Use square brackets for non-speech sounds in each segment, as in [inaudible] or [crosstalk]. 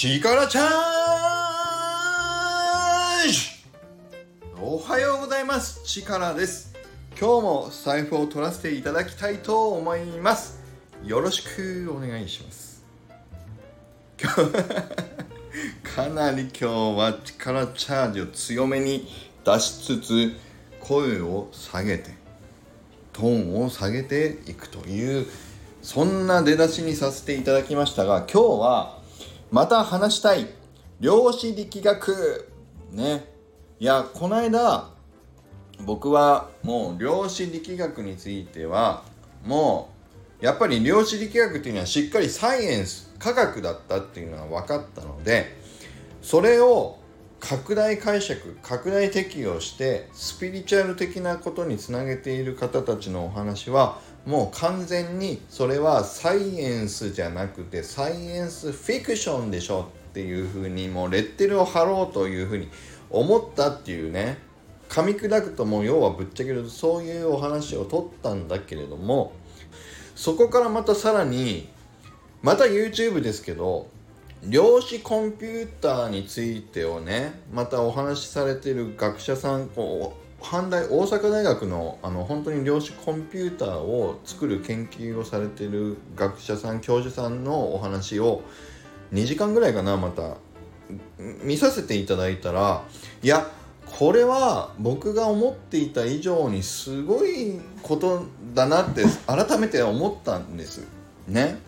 力チャージ。おはようございます。力です。今日も財布を取らせていただきたいと思います。よろしくお願いします。[laughs] かなり今日は力チャージを強めに出しつつ声を下げてトーンを下げていくというそんな出だしにさせていただきましたが今日はまた話したい量子力学。ね。いやこの間僕はもう量子力学についてはもうやっぱり量子力学っていうのはしっかりサイエンス科学だったっていうのが分かったのでそれを拡大解釈拡大適用してスピリチュアル的なことにつなげている方たちのお話はもう完全にそれはサイエンスじゃなくてサイエンスフィクションでしょっていうふうにもうレッテルを貼ろうというふうに思ったっていうね噛み砕くともう要はぶっちゃけるとそういうお話を取ったんだけれどもそこからまたさらにまた YouTube ですけど量子コンピューターについてをねまたお話しされてる学者さんこう阪大大阪大学のあの本当に量子コンピューターを作る研究をされてる学者さん教授さんのお話を2時間ぐらいかなまた見させていただいたらいやこれは僕が思っていた以上にすごいことだなって改めて思ったんですね。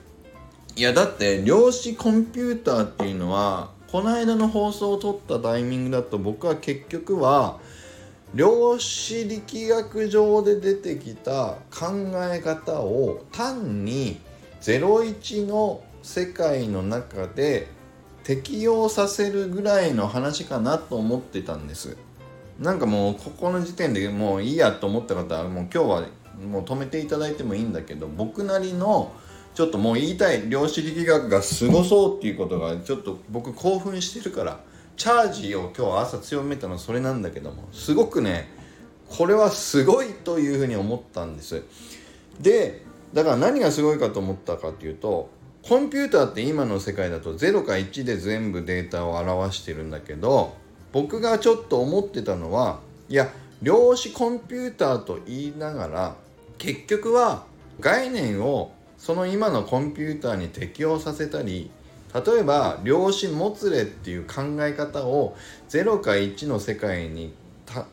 いやだって量子コンピューターっていうのはこの間の放送を撮ったタイミングだと僕は結局は量子力学上で出てきた考え方を単に01の世界の中で適用させるぐらいの話かなと思ってたんです。なんかもうここの時点でもういいやと思った方はもう今日はもう止めていただいてもいいんだけど僕なりのちょっともう言いたい量子力学がすごそうっていうことがちょっと僕興奮してるからチャージを今日朝強めたのはそれなんだけどもすごくねこれはすごいというふうに思ったんです。でだから何がすごいかと思ったかっていうとコンピューターって今の世界だと0か1で全部データを表してるんだけど僕がちょっと思ってたのはいや量子コンピューターと言いながら結局は概念をその今のコンピューターに適用させたり例えば量子もつれっていう考え方を0か1の世界に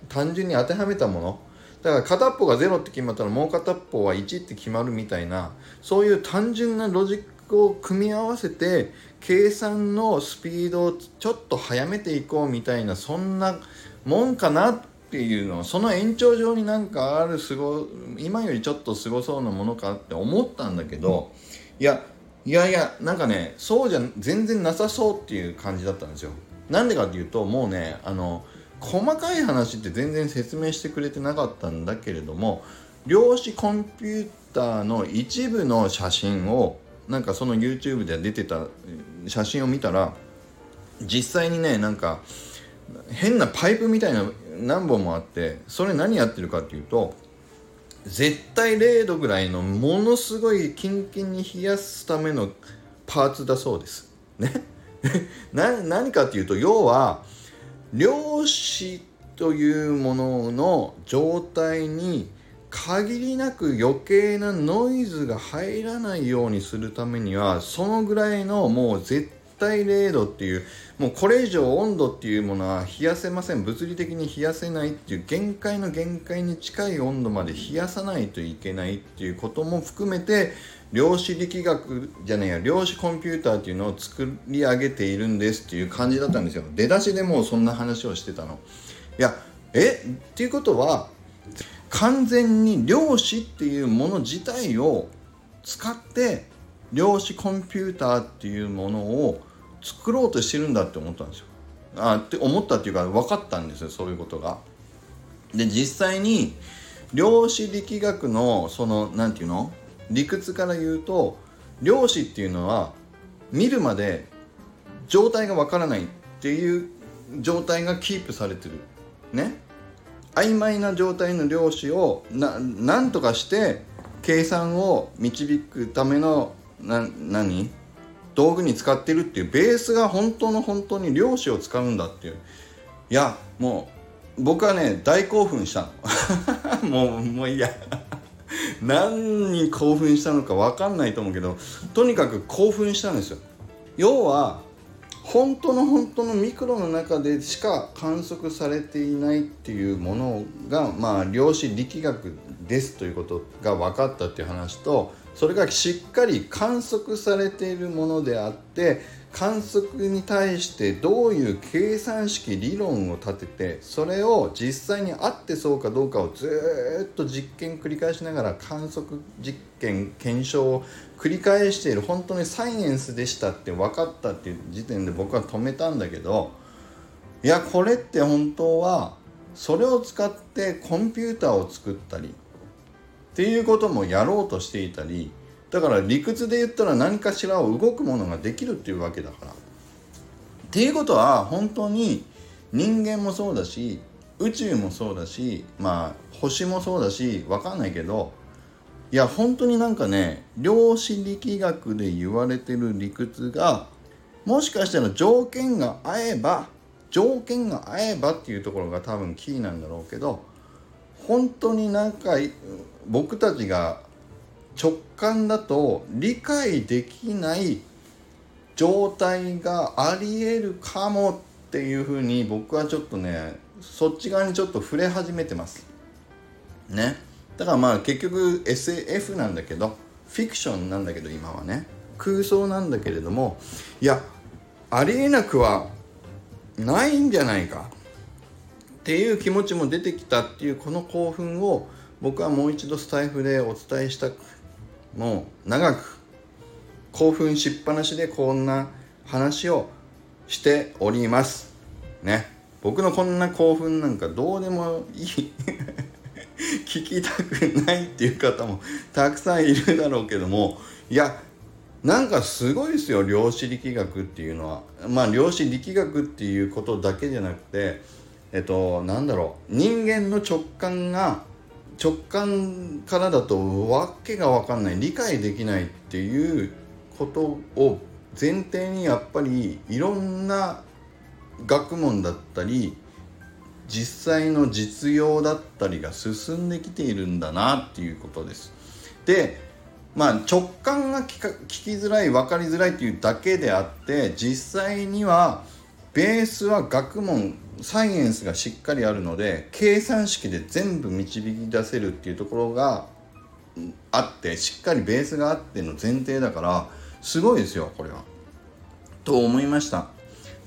単純に当てはめたもの。だから片っぽが0って決まったらもう片っぽは1って決まるみたいなそういう単純なロジックを組み合わせて計算のスピードをちょっと速めていこうみたいなそんなもんかなってっていうのはその延長上になんかあるすご今よりちょっとすごそうなものかって思ったんだけどいやいやいやなんかねそうじゃ全然なさそうっていう感じだったんですよ。なんでかっていうともうねあの細かい話って全然説明してくれてなかったんだけれども量子コンピューターの一部の写真をなんかその YouTube で出てた写真を見たら実際にねなんか変なパイプみたいな何本もあってそれ何やってるかっていうと絶対0度ぐらいのものすごいキンキンに冷やすためのパーツだそうです。ね [laughs] 何かっていうと要は量子というものの状態に限りなく余計なノイズが入らないようにするためにはそのぐらいのもう絶対0度っていうもうこれ以上温度っていうものは冷やせません。物理的に冷やせないっていう限界の限界に近い温度まで冷やさないといけないっていうことも含めて量子力学じゃねえや量子コンピューターっていうのを作り上げているんですっていう感じだったんですよ。出だしでもうそんな話をしてたの。いやえ？っていうことは完全に量子っていうもの自体を使って量子コンピューターっていうものを作ろうとしてるんだって思ったんですよ。あって思ったっていうか分かったんですよそういうことが。で実際に量子力学のその何て言うの？理屈から言うと量子っていうのは見るまで状態がわからないっていう状態がキープされてるね？曖昧な状態の量子をななんとかして計算を導くためのな何？道具に使ってるっていうベースが本当の本当に漁師を使うんだっていう。いやもう僕はね大興奮したの。[laughs] もうもういいや。[laughs] 何に興奮したのか分かんないと思うけどとにかく興奮したんですよ。要は本当の本当のミクロの中でしか観測されていないっていうものがまあ量子力学ですということが分かったっていう話とそれがしっかり観測されているものであって観測に対してどういう計算式理論を立ててそれを実際に合ってそうかどうかをずっと実験繰り返しながら観測実験検証を繰り返している本当にサイエンスでしたって分かったっていう時点で僕は止めたんだけどいやこれって本当はそれを使ってコンピューターを作ったりっていうこともやろうとしていたりだから理屈で言ったら何かしらを動くものができるっていうわけだから。っていうことは本当に人間もそうだし宇宙もそうだしまあ星もそうだし分かんないけどいや本当になんかね量子力学で言われてる理屈がもしかしたら条件が合えば条件が合えばっていうところが多分キーなんだろうけど本当になんか僕たちが直感だと理解できない状態がありえるかもっていうふうに僕はちょっとねそっち側にちょっと触れ始めてます。ね。だからまあ結局 SF なんだけどフィクションなんだけど今はね。空想なんだけれどもいやありえなくはないんじゃないか。っていう気持ちも出てきたっていうこの興奮を僕はもう一度スタイフでお伝えしたくもう長く興奮しっぱなしでこんな話をしております。ね。僕のこんな興奮なんかどうでもいい。[laughs] 聞きたくないっていう方もたくさんいるだろうけども。いやなんかすごいですよ量子力学っていうのは。まあ量子力学っていうことだけじゃなくてえっとなんだろう人間の直感が直感からだとわけが分かんない理解できないっていうことを前提にやっぱりいろんな学問だったり実際の実用だったりが進んできているんだなっていうことです。でまあ直感が聞きづらい分かりづらいっていうだけであって実際にはベースは学問サイエンスがしっかりあるので計算式で全部導き出せるっていうところがあってしっかりベースがあっての前提だからすごいですよこれは。と思いました。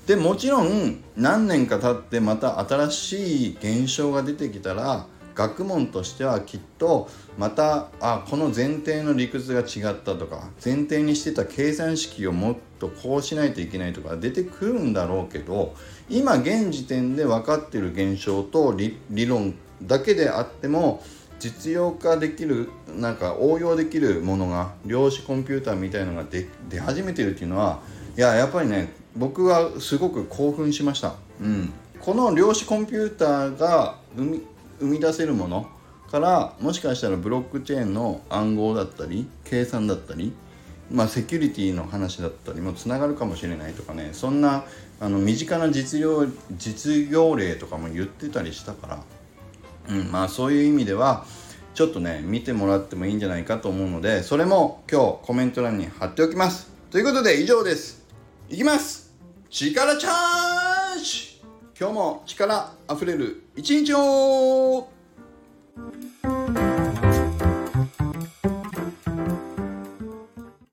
でもちろん何年か経ってまた新しい現象が出てきたら学問としてはきっとまたあこの前提の理屈が違ったとか前提にしてた計算式をもっとこうしないといけないとか出てくるんだろうけど今現時点で分かってる現象と理論だけであっても実用化できるなんか応用できるものが量子コンピューターみたいのが出始めてるっていうのはいややっぱりね僕はすごく興奮しました、うん、この量子コンピューターが生み生み出せるものからもしかしたらブロックチェーンの暗号だったり計算だったりまあ、セキュリティの話だったりもつながるかもしれないとかねそんなあの身近な実用実業例とかも言ってたりしたから、うん、まあそういう意味ではちょっとね見てもらってもいいんじゃないかと思うのでそれも今日コメント欄に貼っておきます。ということで以上です。いきます。力チャージ今日も力あふれる一日を